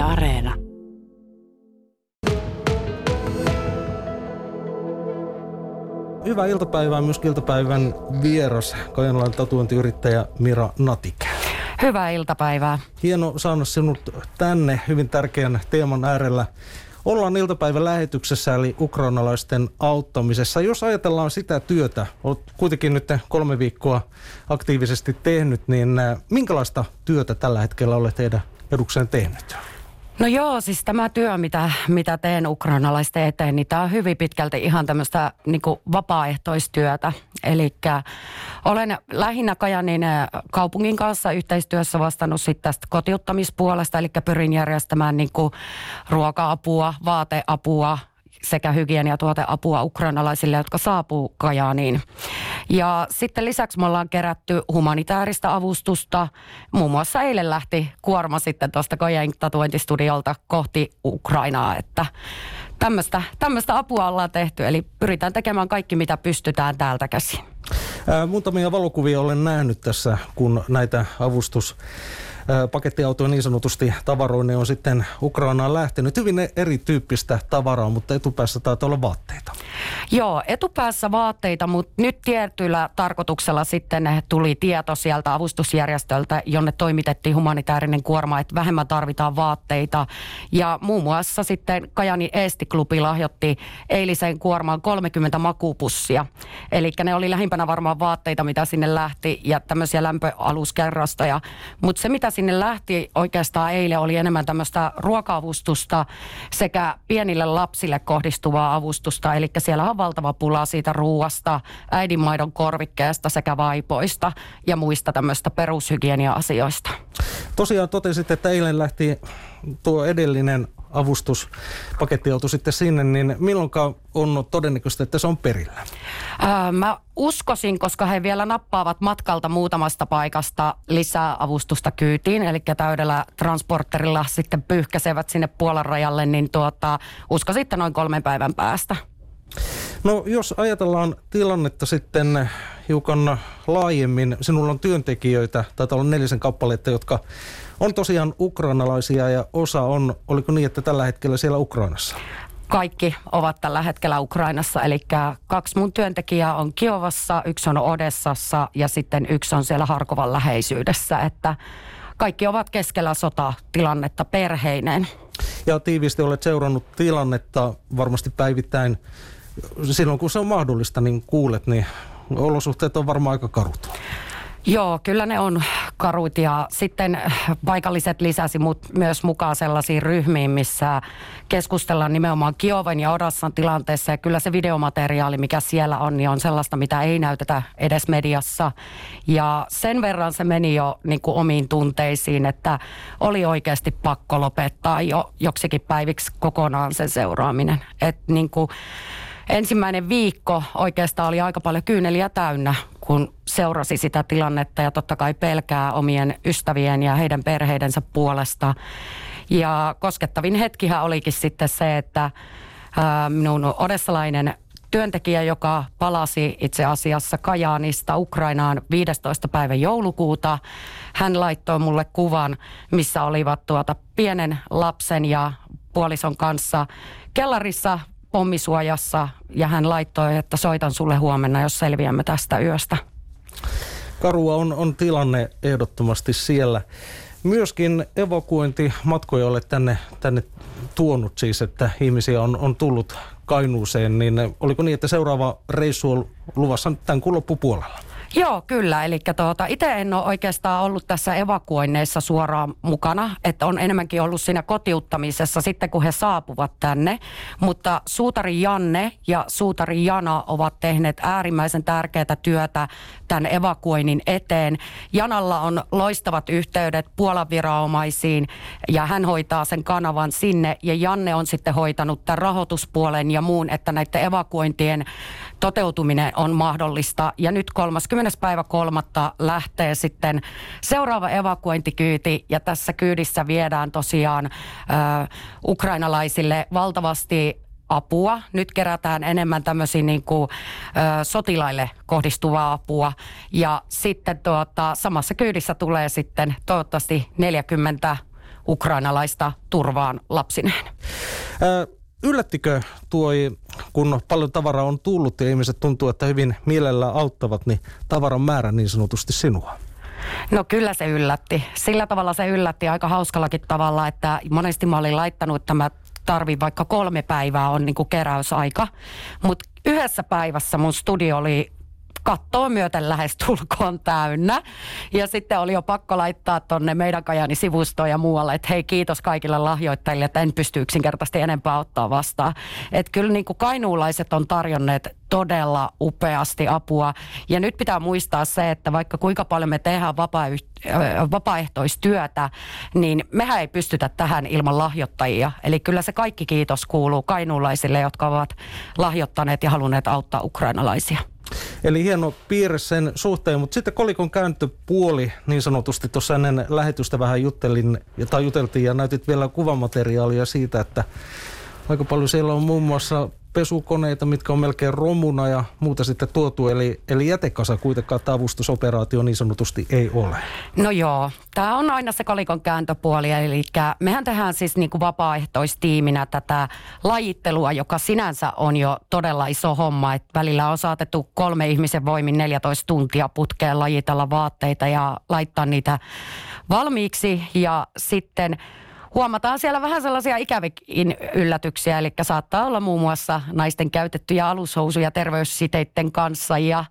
Yle Areena. Hyvää iltapäivää myös iltapäivän vieras, Kajanlain tatuointiyrittäjä Mira Natik. Hyvää iltapäivää. Hieno saada sinut tänne hyvin tärkeän teeman äärellä. Ollaan iltapäivän lähetyksessä eli ukrainalaisten auttamisessa. Jos ajatellaan sitä työtä, olet kuitenkin nyt kolme viikkoa aktiivisesti tehnyt, niin äh, minkälaista työtä tällä hetkellä olet teidän edukseen tehnyt? No joo, siis tämä työ, mitä, mitä teen ukrainalaisten eteen, niin tämä on hyvin pitkälti ihan tämmöistä niin vapaaehtoistyötä. Eli olen lähinnä Kajanin kaupungin kanssa yhteistyössä vastannut sitten tästä kotiuttamispuolesta, eli pyrin järjestämään niin ruoka-apua, vaateapua, sekä hygieniatuoteapua ukrainalaisille, jotka saapuu Kajaaniin. Ja sitten lisäksi me ollaan kerätty humanitaarista avustusta. Muun muassa eilen lähti kuorma sitten tuosta Kajain tatuointistudiolta kohti Ukrainaa, että tämmöistä, tämmöistä apua ollaan tehty. Eli pyritään tekemään kaikki, mitä pystytään täältä käsin. Ää, muutamia valokuvia olen nähnyt tässä, kun näitä avustus pakettiautoja niin sanotusti tavaroinne on sitten Ukrainaan lähtenyt. Hyvin erityyppistä tavaraa, mutta etupäässä taitaa olla vaatteita. Joo, etupäässä vaatteita, mutta nyt tietyllä tarkoituksella sitten tuli tieto sieltä avustusjärjestöltä, jonne toimitettiin humanitaarinen kuorma, että vähemmän tarvitaan vaatteita. Ja muun muassa sitten Kajani Eestiklubi lahjoitti eiliseen kuormaan 30 makupussia. Eli ne oli lähimpänä varmaan vaatteita, mitä sinne lähti ja tämmöisiä lämpöaluskerrastoja. Mutta se, mitä sinne lähti oikeastaan eilen oli enemmän tämmöistä ruoka-avustusta sekä pienille lapsille kohdistuvaa avustusta. Eli siellä on valtava pula siitä ruuasta, äidinmaidon korvikkeesta sekä vaipoista ja muista tämmöistä perushygienia-asioista. Tosiaan totesit, että eilen lähti tuo edellinen avustuspaketti joutui sitten sinne, niin milloin on todennäköistä, että se on perillä? Ää, mä uskoisin, koska he vielä nappaavat matkalta muutamasta paikasta lisää avustusta kyytiin, eli täydellä transporterilla sitten pyyhkäsevät sinne Puolan rajalle, niin tuota, uskoisin, että noin kolmen päivän päästä. No jos ajatellaan tilannetta sitten hiukan laajemmin, sinulla on työntekijöitä, taitaa olla nelisen kappaletta, jotka on tosiaan ukrainalaisia ja osa on, oliko niin, että tällä hetkellä siellä Ukrainassa? Kaikki ovat tällä hetkellä Ukrainassa, eli kaksi mun työntekijää on Kiovassa, yksi on Odessassa ja sitten yksi on siellä Harkovan läheisyydessä, että kaikki ovat keskellä sotatilannetta perheineen. Ja tiiviisti olet seurannut tilannetta varmasti päivittäin silloin kun se on mahdollista, niin kuulet, niin olosuhteet on varmaan aika karut. Joo, kyllä ne on karut ja sitten paikalliset lisäsi mut myös mukaan sellaisiin ryhmiin, missä keskustellaan nimenomaan Kioven ja Odassan tilanteessa ja kyllä se videomateriaali, mikä siellä on, niin on sellaista, mitä ei näytetä edes mediassa. Ja sen verran se meni jo niin kuin omiin tunteisiin, että oli oikeasti pakko lopettaa jo joksikin päiviksi kokonaan sen seuraaminen. Että niin kuin, ensimmäinen viikko oikeastaan oli aika paljon kyyneliä täynnä, kun seurasi sitä tilannetta ja totta kai pelkää omien ystävien ja heidän perheidensä puolesta. Ja koskettavin hetkihän olikin sitten se, että minun odessalainen työntekijä, joka palasi itse asiassa Kajaanista Ukrainaan 15. päivä joulukuuta. Hän laittoi mulle kuvan, missä olivat tuota pienen lapsen ja puolison kanssa kellarissa pommisuojassa ja hän laittoi, että soitan sulle huomenna, jos selviämme tästä yöstä. Karua on, on tilanne ehdottomasti siellä. Myöskin evakuointi matkoja tänne, tänne tuonut siis, että ihmisiä on, on tullut Kainuuseen, niin oliko niin, että seuraava reissu on luvassa tämän kuun loppupuolella? Joo, kyllä. Eli tuota, itse en ole oikeastaan ollut tässä evakuoinneissa suoraan mukana, että on enemmänkin ollut siinä kotiuttamisessa sitten, kun he saapuvat tänne. Mutta suutari Janne ja suutari Jana ovat tehneet äärimmäisen tärkeää työtä tämän evakuoinnin eteen. Janalla on loistavat yhteydet Puolan viranomaisiin ja hän hoitaa sen kanavan sinne. Ja Janne on sitten hoitanut tämän rahoituspuolen ja muun, että näiden evakuointien toteutuminen on mahdollista. Ja nyt 30. päivä kolmatta lähtee sitten seuraava evakuointikyyti ja tässä kyydissä viedään tosiaan ö, ukrainalaisille valtavasti apua. Nyt kerätään enemmän tämmöisiä niin kuin, ö, sotilaille kohdistuvaa apua. Ja sitten tuota, samassa kyydissä tulee sitten toivottavasti 40 ukrainalaista turvaan lapsineen. Ää, yllättikö tuo, kun paljon tavaraa on tullut ja ihmiset tuntuu, että hyvin mielellä auttavat, niin tavaran määrä niin sanotusti sinua? No kyllä se yllätti. Sillä tavalla se yllätti aika hauskallakin tavalla, että monesti mä olin laittanut, että mä tarvin vaikka kolme päivää on niin kuin keräysaika. Mutta yhdessä päivässä mun studio oli kattoa myöten lähes tulkoon täynnä. Ja sitten oli jo pakko laittaa tonne meidän Kajani sivustoon ja muualle, että hei kiitos kaikille lahjoittajille, että en pysty yksinkertaisesti enempää ottaa vastaan. Että kyllä niin kuin kainuulaiset on tarjonneet todella upeasti apua. Ja nyt pitää muistaa se, että vaikka kuinka paljon me tehdään vapaaehtoistyötä, niin mehän ei pystytä tähän ilman lahjoittajia. Eli kyllä se kaikki kiitos kuuluu kainuulaisille, jotka ovat lahjoittaneet ja halunneet auttaa ukrainalaisia. Eli hieno piirre sen suhteen, mutta sitten kolikon kääntöpuoli niin sanotusti tuossa ennen lähetystä vähän juttelin, tai juteltiin ja näytit vielä kuvamateriaalia siitä, että aika paljon siellä on muun muassa pesukoneita, mitkä on melkein romuna ja muuta sitten tuotu. Eli, eli jätekasa kuitenkaan tämä avustusoperaatio niin sanotusti ei ole. No joo, tämä on aina se kolikon kääntöpuoli. Eli mehän tehdään siis niin kuin vapaaehtoistiiminä tätä lajittelua, joka sinänsä on jo todella iso homma. Et välillä on saatettu kolme ihmisen voimin 14 tuntia putkeen lajitella vaatteita ja laittaa niitä valmiiksi. Ja sitten huomataan siellä vähän sellaisia ikävikin yllätyksiä, eli saattaa olla muun muassa naisten käytettyjä alushousuja terveyssiteiden kanssa ja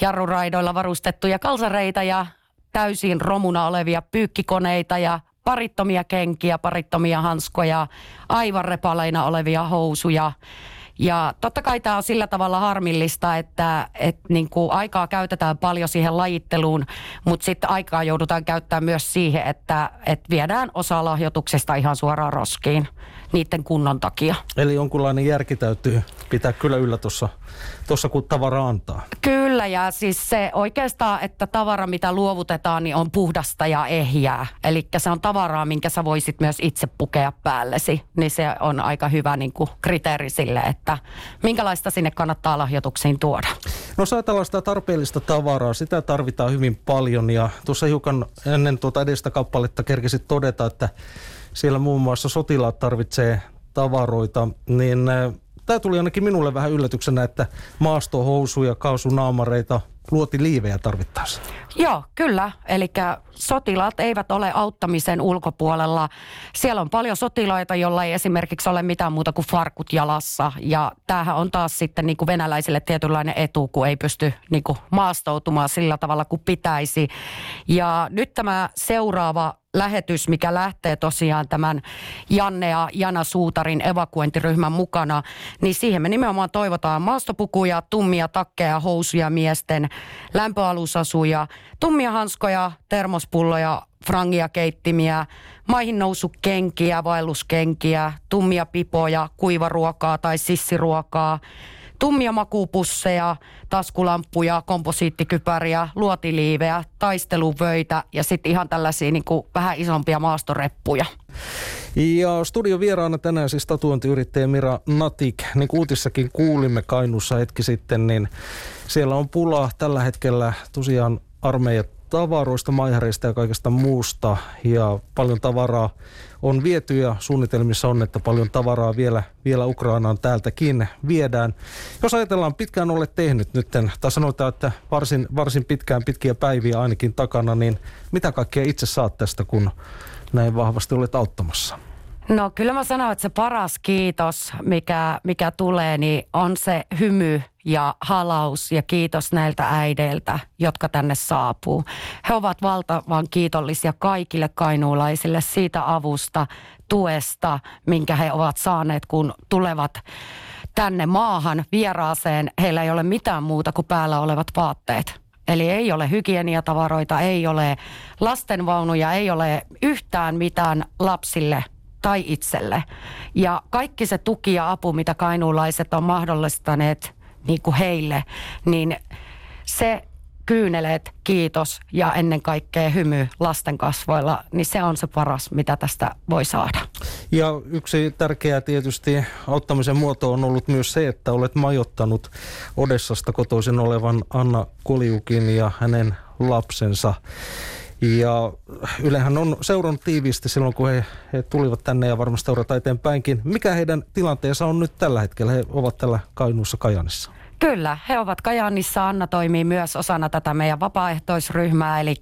jarruraidoilla varustettuja kalsareita ja täysin romuna olevia pyykkikoneita ja parittomia kenkiä, parittomia hanskoja, aivan repaleina olevia housuja ja totta kai tämä on sillä tavalla harmillista, että, että niin kuin aikaa käytetään paljon siihen lajitteluun, mutta sitten aikaa joudutaan käyttämään myös siihen, että, että viedään osa lahjoituksesta ihan suoraan roskiin niiden kunnon takia. Eli jonkunlainen järki täytyy pitää kyllä yllä tuossa, tuossa kun tavara antaa. Kyllä, ja siis se oikeastaan, että tavara, mitä luovutetaan, niin on puhdasta ja ehjää. Eli se on tavaraa, minkä sä voisit myös itse pukea päällesi. Niin se on aika hyvä niin kuin kriteeri sille, että minkälaista sinne kannattaa lahjoituksiin tuoda. No ajatellaan sitä tarpeellista tavaraa, sitä tarvitaan hyvin paljon. Ja tuossa hiukan ennen tuota edestä kappaletta kerkisit todeta, että siellä muun muassa sotilaat tarvitsee tavaroita, niin äh, tämä tuli ainakin minulle vähän yllätyksenä, että maastohousuja, kaasunaamareita, luotiliivejä tarvittaessa. Joo, kyllä. Eli sotilaat eivät ole auttamisen ulkopuolella. Siellä on paljon sotilaita, joilla ei esimerkiksi ole mitään muuta kuin farkut jalassa. Ja tämähän on taas sitten niin kuin venäläisille tietynlainen etu, kun ei pysty niin kuin maastoutumaan sillä tavalla kuin pitäisi. Ja nyt tämä seuraava lähetys, mikä lähtee tosiaan tämän Janne ja Jana Suutarin evakuointiryhmän mukana, niin siihen me nimenomaan toivotaan maastopukuja, tummia takkeja, housuja miesten, lämpöalusasuja, tummia hanskoja, termospulloja, frangia keittimiä, maihin nousu kenkiä, vaelluskenkiä, tummia pipoja, kuivaruokaa tai sissiruokaa, tummia makuupusseja, taskulamppuja, komposiittikypäriä, luotiliivejä, taisteluvöitä ja sitten ihan tällaisia niin kuin vähän isompia maastoreppuja. Ja studion vieraana tänään siis tatuointiyrittäjä Mira Natik. Niin kuin uutissakin kuulimme Kainuussa hetki sitten, niin siellä on pula tällä hetkellä tosiaan armeijat tavaroista, maihareista ja kaikesta muusta. Ja paljon tavaraa on viety ja suunnitelmissa on, että paljon tavaraa vielä, vielä Ukrainaan täältäkin viedään. Jos ajatellaan, pitkään olet tehnyt nyt, tai sanotaan, että varsin, varsin pitkään pitkiä päiviä ainakin takana, niin mitä kaikkea itse saat tästä, kun näin vahvasti olet auttamassa? No kyllä mä sanon, että se paras kiitos, mikä, mikä tulee, niin on se hymy ja halaus ja kiitos näiltä äideiltä, jotka tänne saapuu. He ovat valtavan kiitollisia kaikille kainuulaisille siitä avusta, tuesta, minkä he ovat saaneet, kun tulevat tänne maahan vieraaseen. Heillä ei ole mitään muuta kuin päällä olevat vaatteet. Eli ei ole hygieniatavaroita, ei ole lastenvaunuja, ei ole yhtään mitään lapsille tai itselle. Ja kaikki se tuki ja apu, mitä kainuulaiset on mahdollistaneet niin kuin heille, niin se kyyneleet, kiitos ja ennen kaikkea hymy lasten kasvoilla, niin se on se paras, mitä tästä voi saada. Ja yksi tärkeä tietysti auttamisen muoto on ollut myös se, että olet majottanut Odessasta kotoisin olevan Anna Koljukin ja hänen lapsensa. Ja Ylehän on seurannut tiiviisti silloin, kun he, he tulivat tänne ja varmasti seurata eteenpäinkin. Mikä heidän tilanteensa on nyt tällä hetkellä? He ovat tällä Kainuussa Kajanissa. Kyllä, he ovat Kajaanissa. Anna toimii myös osana tätä meidän vapaaehtoisryhmää, eli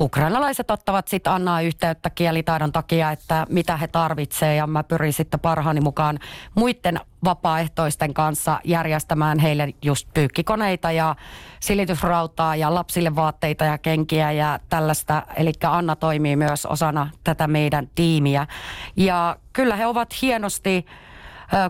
ukrainalaiset ottavat sitten Annaa yhteyttä kielitaidon takia, että mitä he tarvitsevat, ja mä pyrin sitten parhaani mukaan muiden vapaaehtoisten kanssa järjestämään heille just pyykkikoneita ja silitysrautaa ja lapsille vaatteita ja kenkiä ja tällaista. Eli Anna toimii myös osana tätä meidän tiimiä. Ja kyllä he ovat hienosti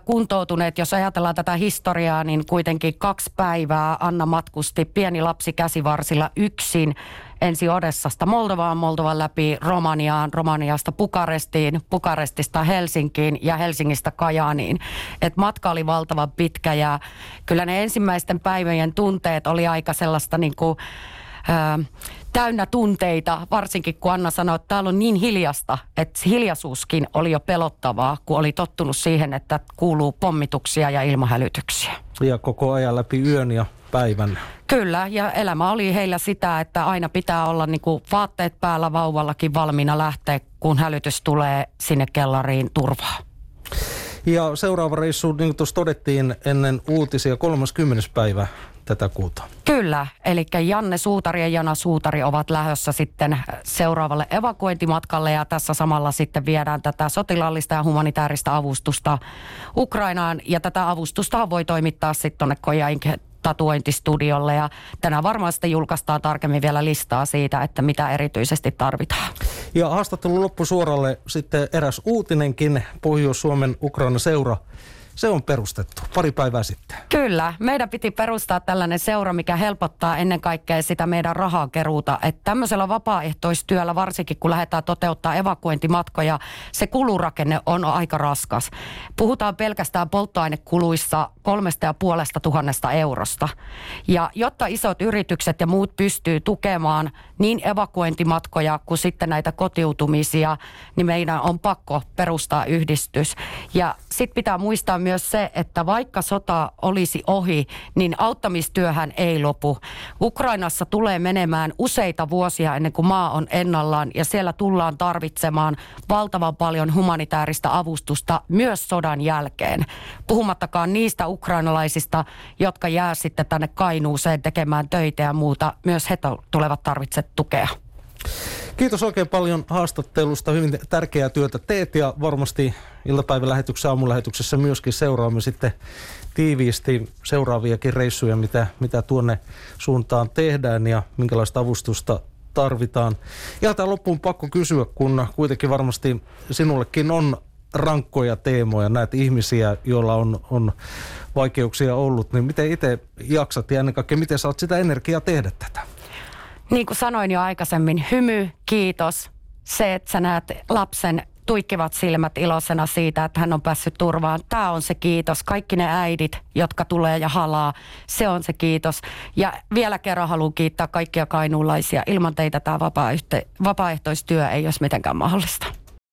kuntoutuneet. Jos ajatellaan tätä historiaa, niin kuitenkin kaksi päivää Anna matkusti pieni lapsi käsivarsilla yksin ensi Odessasta Moldovaan, Moldovan läpi Romaniaan, Romaniasta Bukarestiin, Bukarestista Helsinkiin ja Helsingistä Kajaaniin. Et matka oli valtavan pitkä ja kyllä ne ensimmäisten päivien tunteet oli aika sellaista niin kuin, täynnä tunteita, varsinkin kun Anna sanoi, että täällä on niin hiljasta, että hiljaisuuskin oli jo pelottavaa, kun oli tottunut siihen, että kuuluu pommituksia ja ilmahälytyksiä. Ja koko ajan läpi yön ja päivän. Kyllä, ja elämä oli heillä sitä, että aina pitää olla niin kuin vaatteet päällä vauvallakin valmiina lähteä, kun hälytys tulee sinne kellariin turvaa. Ja seuraava reissu, niin kuin tuossa todettiin ennen uutisia, 30. päivä tätä kuuta. Kyllä, eli Janne Suutari ja Jana Suutari ovat lähdössä sitten seuraavalle evakuointimatkalle ja tässä samalla sitten viedään tätä sotilaallista ja humanitaarista avustusta Ukrainaan ja tätä avustusta voi toimittaa sitten tuonne Kojain tatuointistudiolle ja tänään varmaan sitten julkaistaan tarkemmin vielä listaa siitä, että mitä erityisesti tarvitaan. Ja haastattelun loppusuoralle sitten eräs uutinenkin Pohjois-Suomen Ukraina seura se on perustettu pari päivää sitten. Kyllä, meidän piti perustaa tällainen seura, mikä helpottaa ennen kaikkea sitä meidän keruuta. Että tämmöisellä vapaaehtoistyöllä, varsinkin kun lähdetään toteuttaa evakuointimatkoja, se kulurakenne on aika raskas. Puhutaan pelkästään polttoainekuluissa kolmesta ja puolesta tuhannesta eurosta. Ja jotta isot yritykset ja muut pystyy tukemaan niin evakuointimatkoja kuin sitten näitä kotiutumisia, niin meidän on pakko perustaa yhdistys. Ja sitten pitää muistaa myös se, että vaikka sota olisi ohi, niin auttamistyöhän ei lopu. Ukrainassa tulee menemään useita vuosia ennen kuin maa on ennallaan ja siellä tullaan tarvitsemaan valtavan paljon humanitaarista avustusta myös sodan jälkeen. Puhumattakaan niistä ukrainalaisista, jotka jää sitten tänne Kainuuseen tekemään töitä ja muuta. Myös he tulevat tarvitsemaan tukea. Kiitos oikein paljon haastattelusta. Hyvin tärkeää työtä teet ja varmasti iltapäivälähetyksessä, aamulähetyksessä myöskin seuraamme sitten tiiviisti seuraaviakin reissuja, mitä, mitä tuonne suuntaan tehdään ja minkälaista avustusta tarvitaan. Ja tämä loppuun pakko kysyä, kun kuitenkin varmasti sinullekin on rankkoja teemoja, näet ihmisiä, joilla on, on vaikeuksia ollut, niin miten itse jaksat ja ennen kaikkea miten saat sitä energiaa tehdä tätä? Niin kuin sanoin jo aikaisemmin, hymy, kiitos. Se, että sä näet lapsen tuikkivat silmät iloisena siitä, että hän on päässyt turvaan. Tämä on se kiitos. Kaikki ne äidit, jotka tulee ja halaa, se on se kiitos. Ja vielä kerran haluan kiittää kaikkia kainuulaisia. Ilman teitä tämä vapaaehtoistyö ei olisi mitenkään mahdollista.